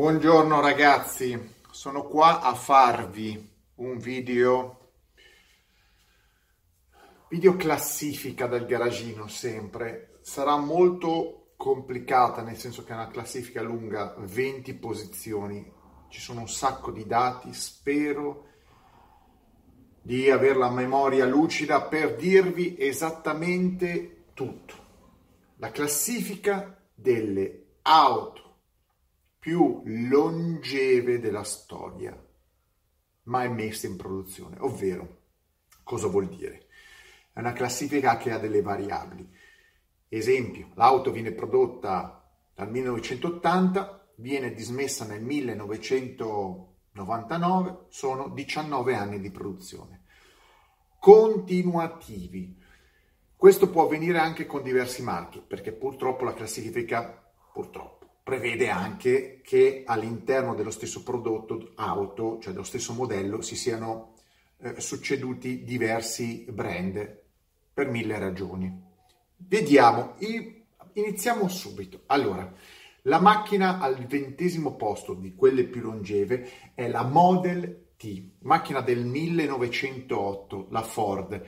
Buongiorno ragazzi, sono qua a farvi un video, video classifica del garagino sempre. Sarà molto complicata nel senso che è una classifica lunga, 20 posizioni, ci sono un sacco di dati, spero di avere la memoria lucida per dirvi esattamente tutto. La classifica delle auto più longeve della storia mai messa in produzione, ovvero cosa vuol dire? È una classifica che ha delle variabili. Esempio, l'auto viene prodotta dal 1980, viene dismessa nel 1999, sono 19 anni di produzione. Continuativi. Questo può avvenire anche con diversi marchi, perché purtroppo la classifica, purtroppo, prevede anche che all'interno dello stesso prodotto auto, cioè dello stesso modello, si siano eh, succeduti diversi brand per mille ragioni. Vediamo, iniziamo subito. Allora, la macchina al ventesimo posto di quelle più longeve è la Model T, macchina del 1908, la Ford,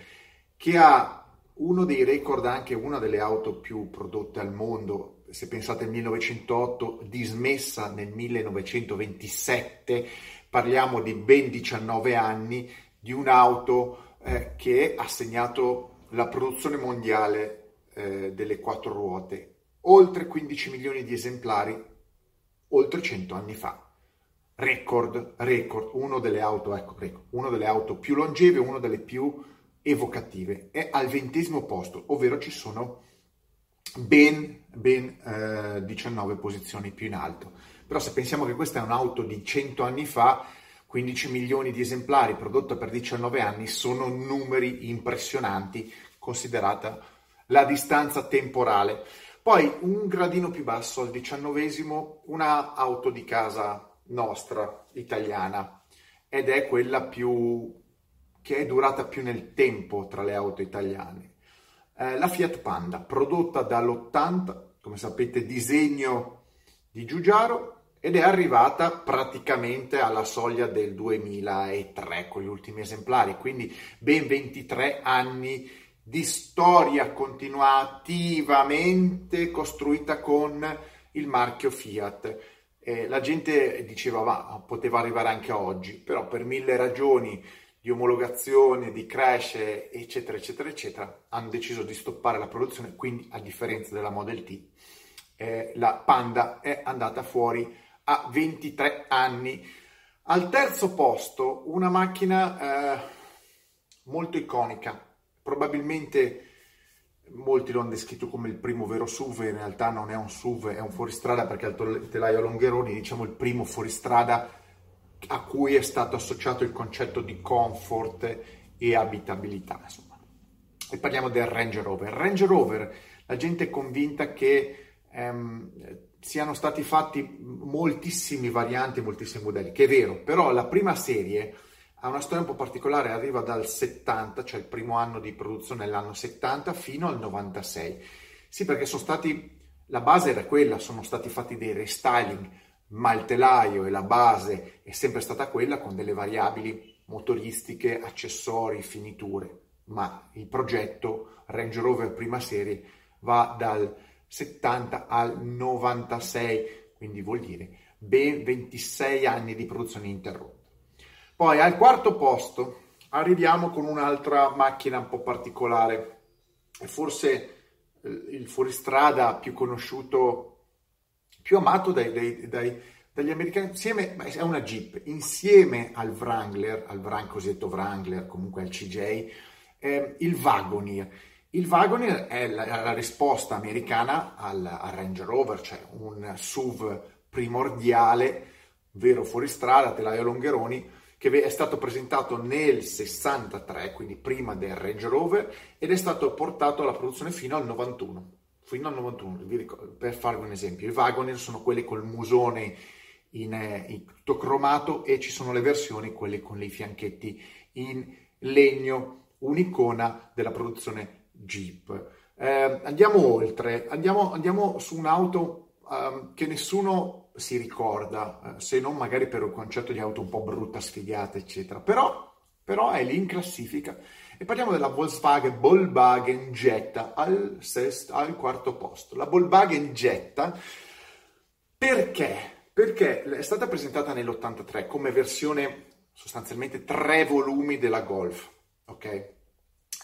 che ha uno dei record, anche una delle auto più prodotte al mondo, se pensate al 1908, dismessa nel 1927, parliamo di ben 19 anni di un'auto eh, che ha segnato la produzione mondiale eh, delle quattro ruote, oltre 15 milioni di esemplari, oltre 100 anni fa. Record, record, uno delle auto, ecco, record, uno delle auto più longeve, una delle più evocative. È al ventesimo posto, ovvero ci sono ben, ben eh, 19 posizioni più in alto. Però se pensiamo che questa è un'auto di 100 anni fa, 15 milioni di esemplari prodotta per 19 anni sono numeri impressionanti considerata la distanza temporale. Poi un gradino più basso, al diciannovesimo, una auto di casa nostra, italiana, ed è quella più che è durata più nel tempo tra le auto italiane eh, la Fiat Panda, prodotta dall'80, come sapete, disegno di Giugiaro, ed è arrivata praticamente alla soglia del 2003 con gli ultimi esemplari, quindi ben 23 anni di storia continuativamente costruita con il marchio Fiat. Eh, la gente diceva, va, poteva arrivare anche oggi, però per mille ragioni di omologazione, di crash, eccetera, eccetera, eccetera, hanno deciso di stoppare la produzione, quindi a differenza della Model T, eh, la Panda è andata fuori a 23 anni. Al terzo posto una macchina eh, molto iconica, probabilmente molti lo hanno descritto come il primo vero SUV, in realtà non è un SUV, è un fuoristrada perché al telaio Longheroni diciamo il primo fuoristrada a cui è stato associato il concetto di comfort e abitabilità. Insomma. E parliamo del Range Rover. Range Rover, la gente è convinta che ehm, siano stati fatti moltissimi varianti, moltissimi modelli, che è vero, però la prima serie ha una storia un po' particolare, arriva dal 70, cioè il primo anno di produzione l'anno 70, fino al 96. Sì, perché sono stati, la base era quella, sono stati fatti dei restyling, ma il telaio e la base è sempre stata quella con delle variabili motoristiche, accessori, finiture, ma il progetto Range Rover prima serie va dal 70 al 96, quindi vuol dire ben 26 anni di produzione interrotta. Poi al quarto posto arriviamo con un'altra macchina un po' particolare, forse eh, il fuoristrada più conosciuto più amato dai, dai, dai, dagli americani, insieme, è una Jeep, insieme al Wrangler, al Wrang, cosiddetto Wrangler, comunque al CJ, eh, il Wagoneer. Il Wagoneer è la, la risposta americana al, al, Range Rover, cioè un SUV primordiale, vero fuoristrada, telaio Longheroni, che è stato presentato nel 63, quindi prima del Range Rover, ed è stato portato alla produzione fino al 91 fino al 91, per farvi un esempio, i Wagoner sono quelli col musone in, eh, in tutto cromato e ci sono le versioni, quelle con i fianchetti in legno, un'icona della produzione Jeep. Eh, andiamo oltre, andiamo, andiamo, su un'auto um, che nessuno si ricorda, eh, se non magari per un concetto di auto un po' brutta, sfigata, eccetera. Però, però è lì in classifica. E parliamo della Volkswagen Volkswagen Jetta al, sest, al quarto posto. La Volkswagen Jetta perché? Perché è stata presentata nell'83 come versione sostanzialmente tre volumi della Golf, ok?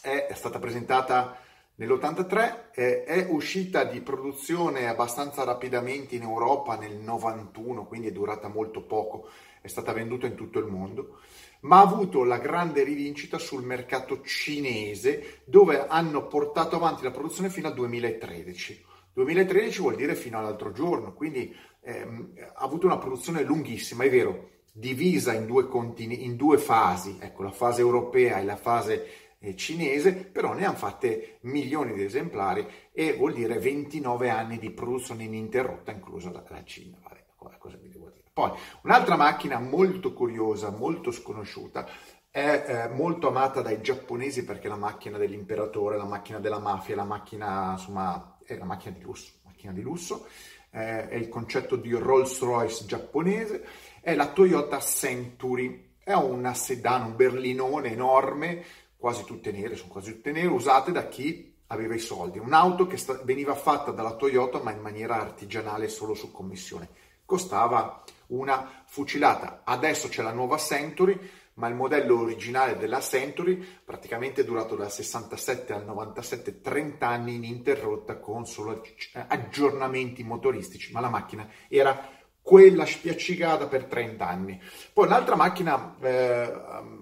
È stata presentata nell'83, è, è, uscita di produzione abbastanza rapidamente in Europa nel 91, quindi è durata molto poco, è stata venduta in tutto il mondo, ma ha avuto la grande rivincita sul mercato cinese dove hanno portato avanti la produzione fino al 2013. 2013 vuol dire fino all'altro giorno, quindi ehm, ha avuto una produzione lunghissima, è vero, divisa in due, contini, in due fasi, ecco, la fase europea e la fase eh, cinese, però ne hanno fatte milioni di esemplari e vuol dire 29 anni di produzione ininterrotta, inclusa la, la Cina. Vabbè, cosa vi devo dire? Poi, un'altra macchina molto curiosa, molto sconosciuta, è eh, molto amata dai giapponesi perché è la macchina dell'imperatore, la macchina della mafia, la macchina, insomma, è la macchina di lusso, macchina di lusso eh, è il concetto di Rolls Royce giapponese, è la Toyota Century, è una sedan, un berlinone enorme, quasi tutte nere, sono quasi tutte nere, usate da chi aveva i soldi. Un'auto che sta, veniva fatta dalla Toyota ma in maniera artigianale solo su commissione. Costava una fucilata. Adesso c'è la nuova Century, ma il modello originale della Century praticamente è durato dal 67 al 97, 30 anni ininterrotta con solo aggiornamenti motoristici, ma la macchina era quella spiaccicata per 30 anni. Poi un'altra macchina eh,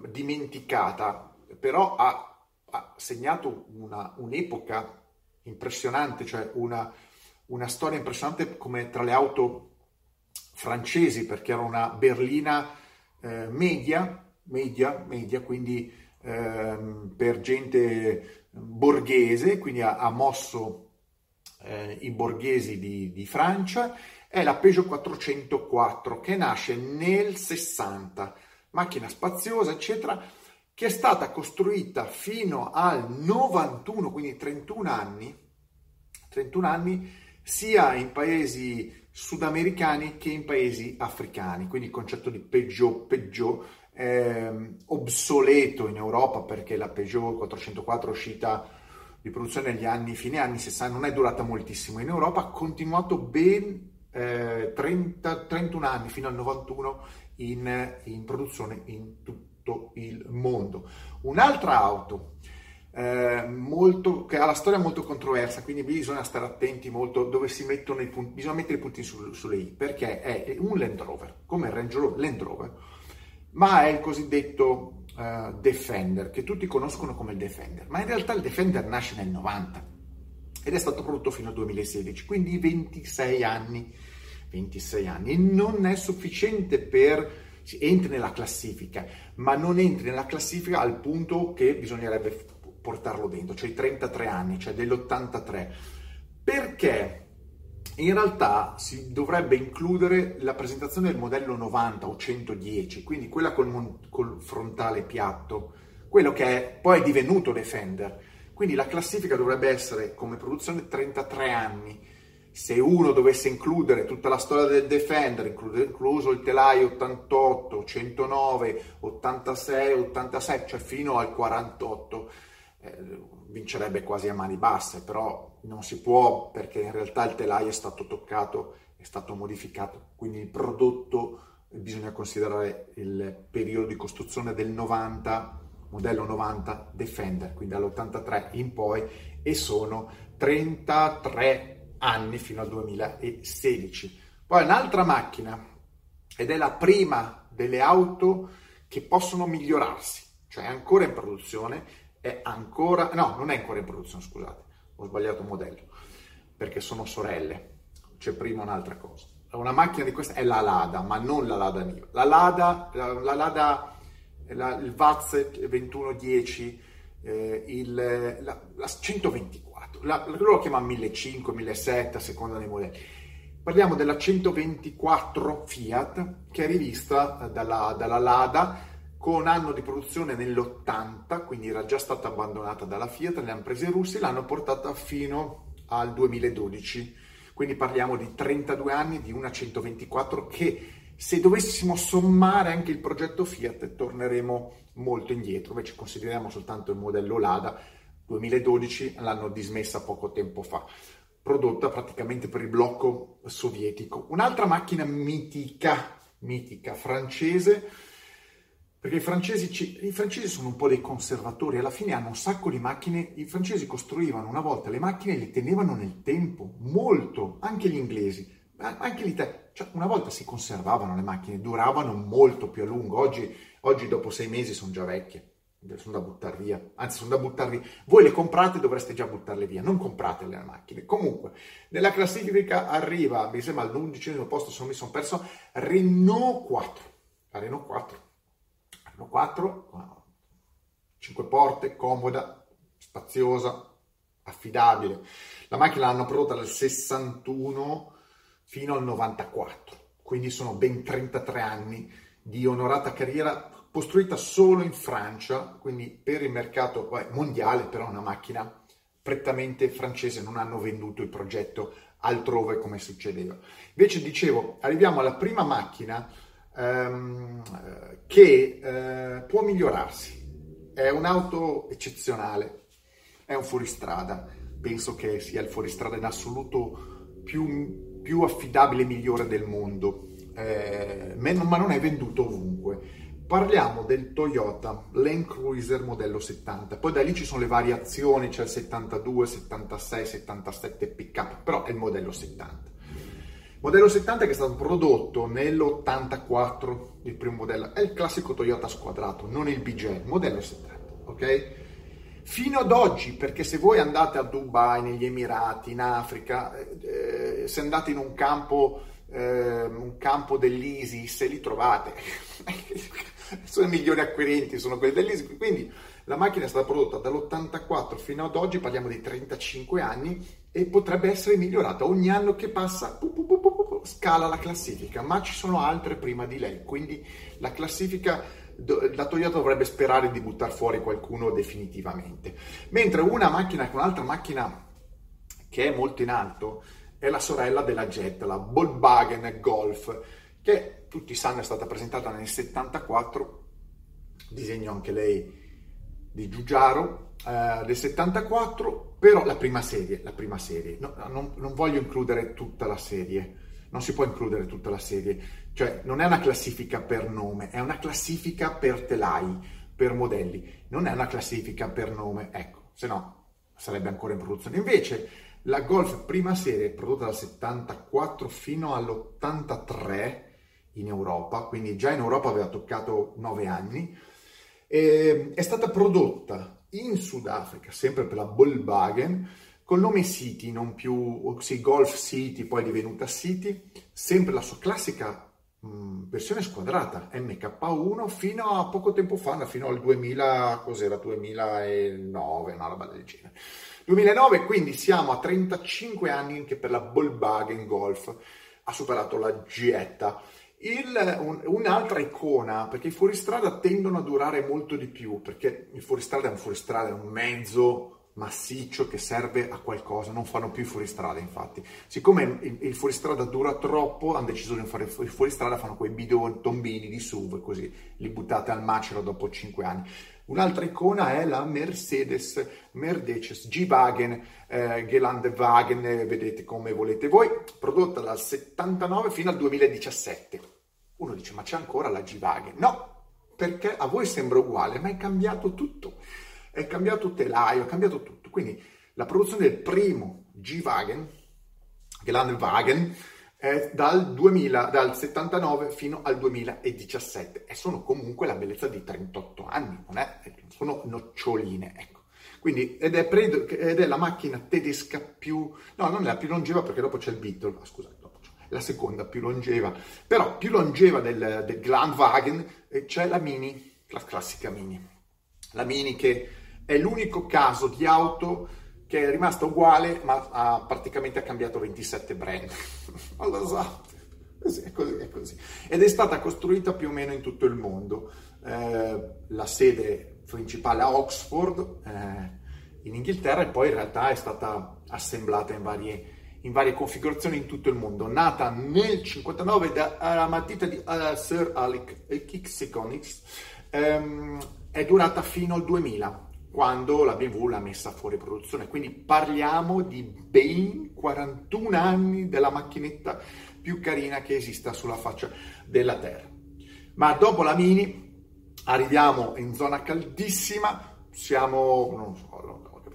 dimenticata, però ha, ha segnato una, un'epoca impressionante, cioè una, una storia impressionante come tra le auto francesi, perché era una berlina eh, media, media, media quindi ehm, per gente borghese, quindi ha, ha mosso eh, i borghesi di, di, Francia, è la Peugeot 404 che nasce nel 60, macchina spaziosa, eccetera, che è stata costruita fino al 91, quindi 31 anni, 31 anni sia in paesi sudamericani che in paesi africani, quindi il concetto di Peugeot, Peugeot eh, obsoleto in Europa perché la Peugeot 404 uscita di produzione negli anni, fine anni 60, non è durata moltissimo in Europa, ha continuato ben eh, 30, 31 anni fino al 91 in, in, produzione in tutto il mondo. Un'altra auto eh, molto, che ha la storia molto controversa, quindi bisogna stare attenti molto dove si mettono i punti, bisogna mettere i punti su, sulle i, perché è un Land Rover, come il Range Rover, Land Rover ma è il cosiddetto uh, Defender, che tutti conoscono come il Defender, ma in realtà il Defender nasce nel 90 ed è stato prodotto fino al 2016, quindi 26 anni. 26 anni non è sufficiente per entri nella classifica, ma non entri nella classifica al punto che bisognerebbe portarlo dentro, cioè i 33 anni, cioè dell'83. Perché in realtà si dovrebbe includere la presentazione del modello 90 o 110, quindi quella col, mon- col frontale piatto, quello che è, poi è divenuto Defender. Quindi la classifica dovrebbe essere come produzione 33 anni. Se uno dovesse includere tutta la storia del Defender, incluso il telaio 88, 109, 86, 86, cioè fino al 48, eh, vincerebbe quasi a mani basse, però non si può perché in realtà il telaio è stato toccato, è stato modificato, quindi il prodotto bisogna considerare il periodo di costruzione del 90, modello 90 Defender, quindi dall'83 in poi e sono 33 anni fino al 2016. Poi un'altra macchina ed è la prima delle auto che possono migliorarsi, cioè ancora in produzione è ancora, no, non è ancora in produzione, scusate, ho sbagliato modello, perché sono sorelle, c'è prima un'altra cosa. Una macchina di questa è la Lada, ma non la Lada Niva. La Lada, la, la Lada, la, il Vaz 2110, eh, il, la, la 124, la, loro lo chiama 1500, 1700 a seconda dei modelli. Parliamo della 124 Fiat che è rivista dalla, dalla Lada con anno di produzione nell'80, quindi era già stata abbandonata dalla Fiat, le hanno prese i russi, l'hanno portata fino al 2012. Quindi parliamo di 32 anni di una 124 che se dovessimo sommare anche il progetto Fiat torneremo molto indietro, invece consideriamo soltanto il modello Lada 2012, l'hanno dismessa poco tempo fa, prodotta praticamente per il blocco sovietico. Un'altra macchina mitica, mitica francese, perché i francesi, i francesi, sono un po' dei conservatori, alla fine hanno un sacco di macchine, i francesi costruivano una volta le macchine e le tenevano nel tempo, molto, anche gli inglesi. Anche l'Italia, cioè una volta si conservavano le macchine, duravano molto più a lungo, oggi, oggi dopo sei mesi sono già vecchie, sono da buttare via, anzi sono da buttarvi, voi le comprate dovreste già buttarle via, non comprate le macchine. Comunque, nella classifica arriva, mi sembra all'undicesimo posto, se non mi sono perso, Renault 4, la Renault 4, Renault 4, 5 porte, comoda, spaziosa, affidabile. La macchina l'hanno prodotta dal 61 fino al 94, quindi sono ben 33 anni di onorata carriera costruita solo in Francia, quindi per il mercato mondiale, però una macchina prettamente francese, non hanno venduto il progetto altrove come succedeva. Invece dicevo, arriviamo alla prima macchina ehm, che eh, può migliorarsi, è un'auto eccezionale, è un fuoristrada, penso che sia il fuoristrada in assoluto più più affidabile e migliore del mondo, eh, ma non è venduto ovunque. Parliamo del Toyota Land Cruiser modello 70, poi da lì ci sono le variazioni, c'è il 72, 76, 77 pickup, però è il modello 70. Modello 70 che è stato prodotto nell'84, il primo modello, è il classico Toyota squadrato, non il BJ, modello 70, ok? Fino ad oggi, perché se voi andate a Dubai, negli Emirati, in Africa, eh, se andate in un campo, eh, un campo dell'ISIS, li trovate. sono i migliori acquirenti, sono quelli dell'ISIS. Quindi la macchina è stata prodotta dall'84 fino ad oggi, parliamo di 35 anni, e potrebbe essere migliorata. Ogni anno che passa pu, pu, pu, scala la classifica, ma ci sono altre prima di lei. Quindi la classifica la Toyota dovrebbe sperare di buttare fuori qualcuno definitivamente. Mentre una macchina, un'altra macchina che è molto in alto, è la sorella della Jet, la Volkswagen Golf, che tutti sanno è stata presentata nel 74, disegno anche lei di Giugiaro, eh, del 74, però la prima serie, la prima serie. No, non, non voglio includere tutta la serie, non si può includere tutta la serie, cioè non è una classifica per nome, è una classifica per telai, per modelli, non è una classifica per nome, ecco, se no sarebbe ancora in produzione. Invece la Golf prima serie prodotta dal 74 fino all'83 in Europa, quindi già in Europa aveva toccato 9 anni, è stata prodotta in Sudafrica, sempre per la Volkswagen, col nome City, non più sì, Golf City, poi divenuta City, sempre la sua classica mh, versione squadrata MK1 fino a poco tempo fa, fino al 2000, cos'era, 2009, una roba del genere. 2009, quindi siamo a 35 anni anche per la Volkswagen Golf, ha superato la Jetta. Il, un, un'altra icona, perché i fuoristrada tendono a durare molto di più, perché il fuoristrada è un fuoristrada, è un mezzo massiccio che serve a qualcosa, non fanno più i fuoristrada infatti. Siccome il, il fuoristrada dura troppo, hanno deciso di non fare il fuoristrada, fanno quei bidon tombini di SUV, così li buttate al macero dopo 5 anni. Un'altra icona è la Mercedes, Mercedes G-Wagen, eh, Gelandwagen, eh, vedete come volete voi, prodotta dal 79 fino al 2017. Uno dice, ma c'è ancora la G-Wagen? No, perché a voi sembra uguale, ma è cambiato tutto è cambiato telaio, è cambiato tutto. Quindi la produzione del primo G-Wagen, Gelandwagen, è dal, 2000, dal 79 fino al 2017 e sono comunque la bellezza di 38 anni, non è? sono noccioline, ecco. Quindi, ed, è pre, ed, è la macchina tedesca più, no, non è la più longeva perché dopo c'è il Beetle, ah, scusate, la seconda più longeva, però più longeva del, del Gelandwagen eh, c'è la Mini, la classica Mini. La Mini che è l'unico caso di auto che è rimasta uguale ma ha praticamente cambiato 27 brand. non lo so, è così, è così. Ed è stata costruita più o meno in tutto il mondo. Eh, la sede principale a Oxford, eh, in Inghilterra, e poi in realtà è stata assemblata in varie, in varie configurazioni in tutto il mondo. Nata nel 59 dalla matita di uh, Sir Alex Seconics, ehm, è durata fino al 2000 quando la BMW l'ha messa fuori produzione. Quindi parliamo di ben 41 anni della macchinetta più carina che esista sulla faccia della Terra. Ma dopo la Mini arriviamo in zona caldissima, siamo, non so,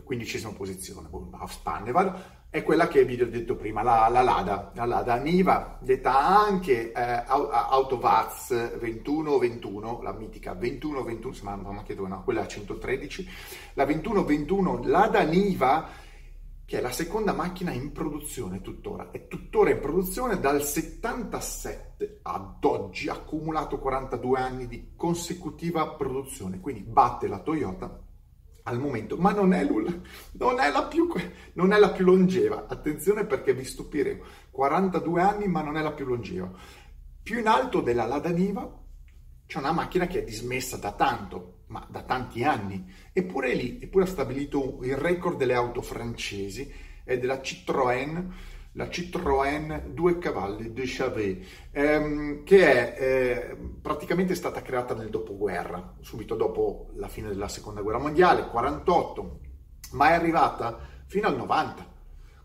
quindicesima posizione, a spanne vado, è quella che vi ho detto prima, la, la Lada, la Lada Niva, detta anche eh, Autovaz 2121, la mitica 2121, se non mi chiedo, no, quella 113, la 2121 Lada Niva, che è la seconda macchina in produzione tuttora, è tuttora in produzione dal 77 ad oggi, accumulato 42 anni di consecutiva produzione, quindi batte la Toyota al momento, ma non è, non è, la, più, non è la più longeva. Attenzione perché vi stupiremo. 42 anni, ma non è la più longeva. Più in alto della Lada Niva c'è una macchina che è dismessa da tanto, ma da tanti anni. Eppure lì, eppure ha stabilito il record delle auto francesi, è della Citroën la Citroën 2 cavalli de Chavet, ehm, che è eh, praticamente stata creata nel dopoguerra, subito dopo la fine della seconda guerra mondiale, 48, ma è arrivata fino al 90.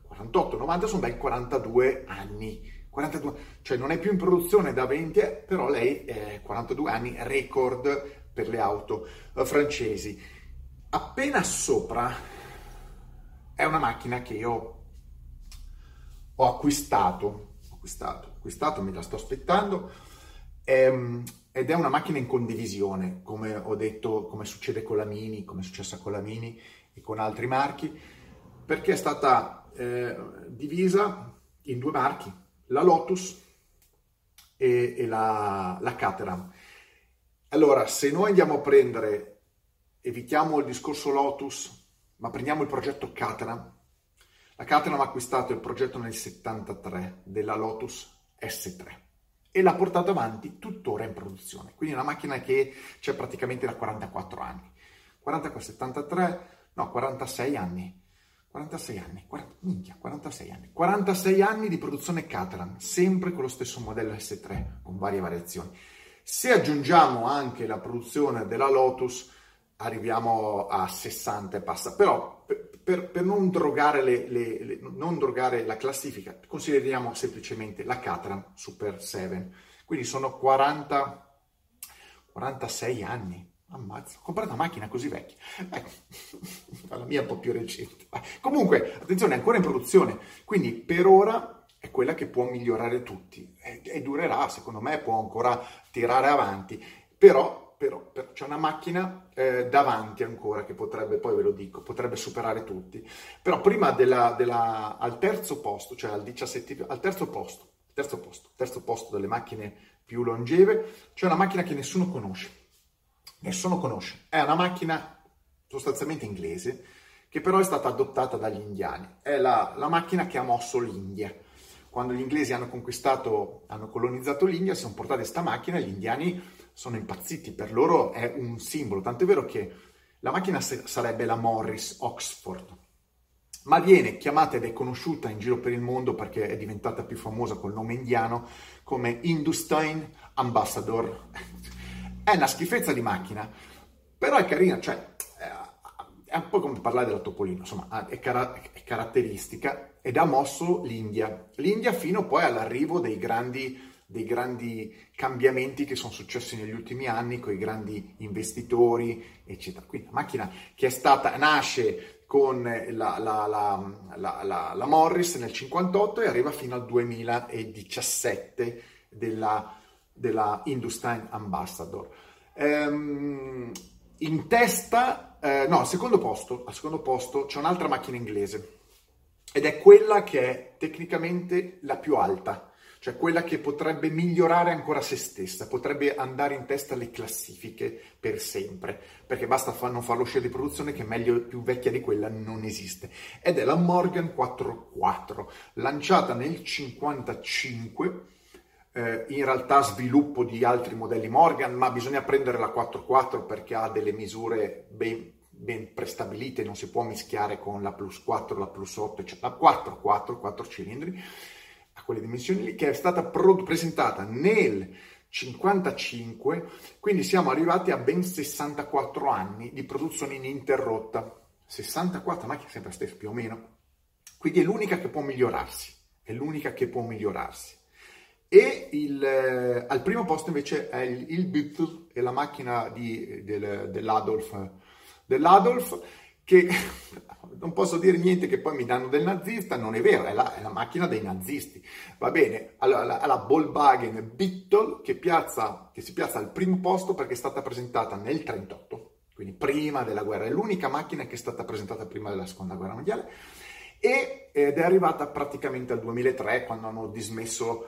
48-90 sono ben 42 anni. 42, cioè non è più in produzione da 20, però lei è 42 anni, record per le auto eh, francesi. Appena sopra è una macchina che io ho acquistato, acquistato, acquistato, me la sto aspettando, ehm, ed è una macchina in condivisione, come ho detto, come succede con la Mini, come è successa con la Mini e con altri marchi, perché è stata eh, divisa in due marchi, la Lotus e, e la, la Caterham. Allora, se noi andiamo a prendere, evitiamo il discorso Lotus, ma prendiamo il progetto Caterham, la Caterham ha acquistato il progetto nel 73 della Lotus S3 e l'ha portato avanti tuttora in produzione. Quindi una macchina che c'è praticamente da 44 anni. 44, 73, no, 46 anni. 46 anni, 40, minchia, 46 anni. 46 anni di produzione Caterham, sempre con lo stesso modello S3, con varie variazioni. Se aggiungiamo anche la produzione della Lotus, arriviamo a 60 e passa. Però per, per non, drogare le, le, le, non, drogare la classifica, consideriamo semplicemente la Caterham Super 7. Quindi sono 40, 46 anni. Ammazza, ho comprato una macchina così vecchia. Ecco, la mia è un po' più recente. Comunque, attenzione, è ancora in produzione. Quindi per ora è quella che può migliorare tutti. E, e durerà, secondo me, può ancora tirare avanti. Però però, però c'è una macchina eh, davanti ancora che potrebbe, poi ve lo dico, potrebbe superare tutti. Però prima della, della, al terzo posto, cioè al 17, al terzo posto, terzo posto, terzo posto delle macchine più longeve, c'è una macchina che nessuno conosce. Nessuno conosce. È una macchina sostanzialmente inglese, che però è stata adottata dagli indiani. È la, la macchina che ha mosso l'India. Quando gli inglesi hanno conquistato, hanno colonizzato l'India, si sono portati questa macchina e gli indiani sono impazziti, per loro è un simbolo, tant'è vero che la macchina sarebbe la Morris Oxford, ma viene chiamata ed è conosciuta in giro per il mondo perché è diventata più famosa col nome indiano come Hindustan Ambassador. È una schifezza di macchina, però è carina, cioè è un po' come parlare della Topolino, insomma è, car- è caratteristica ed ha mosso l'India. L'India fino poi all'arrivo dei grandi dei grandi cambiamenti che sono successi negli ultimi anni con i grandi investitori, eccetera. Quindi la macchina che è stata, nasce con la, la, la, la Morris nel 58 e arriva fino al 2017 della, della Hindustan Ambassador. Ehm, in testa, eh, no, al secondo posto, al secondo posto c'è un'altra macchina inglese ed è quella che è tecnicamente la più alta cioè quella che potrebbe migliorare ancora se stessa, potrebbe andare in testa alle classifiche per sempre, perché basta non farlo uscire di produzione che meglio più vecchia di quella non esiste. Ed è la Morgan 44, lanciata nel 55, eh, in realtà sviluppo di altri modelli Morgan, ma bisogna prendere la 44 perché ha delle misure ben ben prestabilite, non si può mischiare con la plus 4, la plus 8, cioè la 4, 4, 4 cilindri, a quelle dimensioni lì, che è stata pro- presentata nel 55, quindi siamo arrivati a ben 64 anni di produzione ininterrotta. 64, ma che è sempre la stessa più o meno. Quindi è l'unica che può migliorarsi, è l'unica che può migliorarsi. E il, eh, al primo posto invece è il, il Beetle, è la macchina di, del, dell'Adolf, dell'Adolf, che non posso dire niente che poi mi danno del nazista, non è vero, è la, è la macchina dei nazisti. Va bene, allora la, la Volkswagen Beetle che, piazza, che si piazza al primo posto perché è stata presentata nel 38, quindi prima della guerra, è l'unica macchina che è stata presentata prima della seconda guerra mondiale ed è arrivata praticamente al 2003 quando hanno dismesso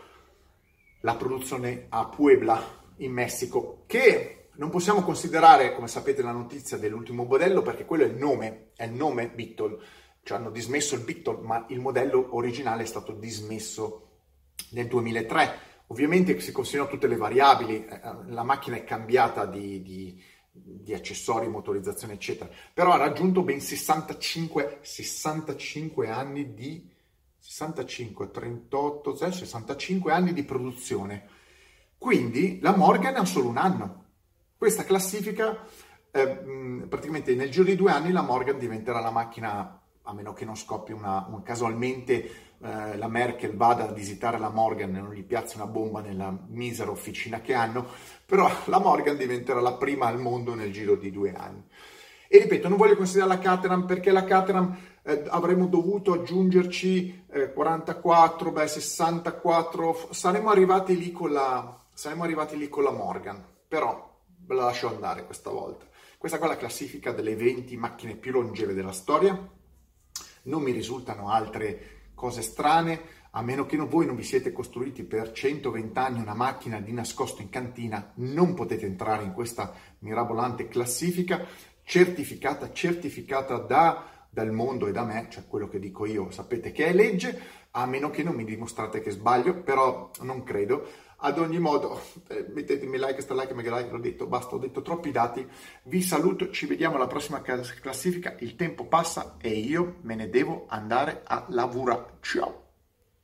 la produzione a Puebla in Messico, che non possiamo considerare, come sapete, la notizia dell'ultimo modello perché quello è il nome, è il nome Beetle, cioè hanno dismesso il Beetle, ma il modello originale è stato dismesso nel 2003. Ovviamente si considerano tutte le variabili, eh, la macchina è cambiata di, di di accessori, motorizzazione, eccetera, però ha raggiunto ben 65, 65 anni di 65, 38, 65 anni di produzione. Quindi la Morgan ha solo un anno. Questa classifica, eh, praticamente nel giro di due anni la Morgan diventerà la macchina, a meno che non scoppi una, un, casualmente eh, la Merkel vada a visitare la Morgan e non gli piazza una bomba nella misera officina che hanno, però la Morgan diventerà la prima al mondo nel giro di due anni. E ripeto, non voglio considerare la Caterham perché la Caterham eh, avremmo dovuto aggiungerci eh, 44, beh 64, saremmo arrivati lì con la, saremmo arrivati lì con la Morgan, però la lascio andare questa volta. Questa qua è la classifica delle 20 macchine più longeve della storia, non mi risultano altre cose strane, a meno che voi non vi siete costruiti per 120 anni una macchina di nascosto in cantina, non potete entrare in questa mirabolante classifica certificata, certificata da, dal mondo e da me, cioè quello che dico io, sapete che è legge, a meno che non mi dimostrate che sbaglio, però non credo. Ad ogni modo, eh, mettetemi like, sta like, mega like, l'ho detto, basta, ho detto troppi dati. Vi saluto, ci vediamo alla prossima classifica. Il tempo passa e io me ne devo andare a lavorare. Ciao!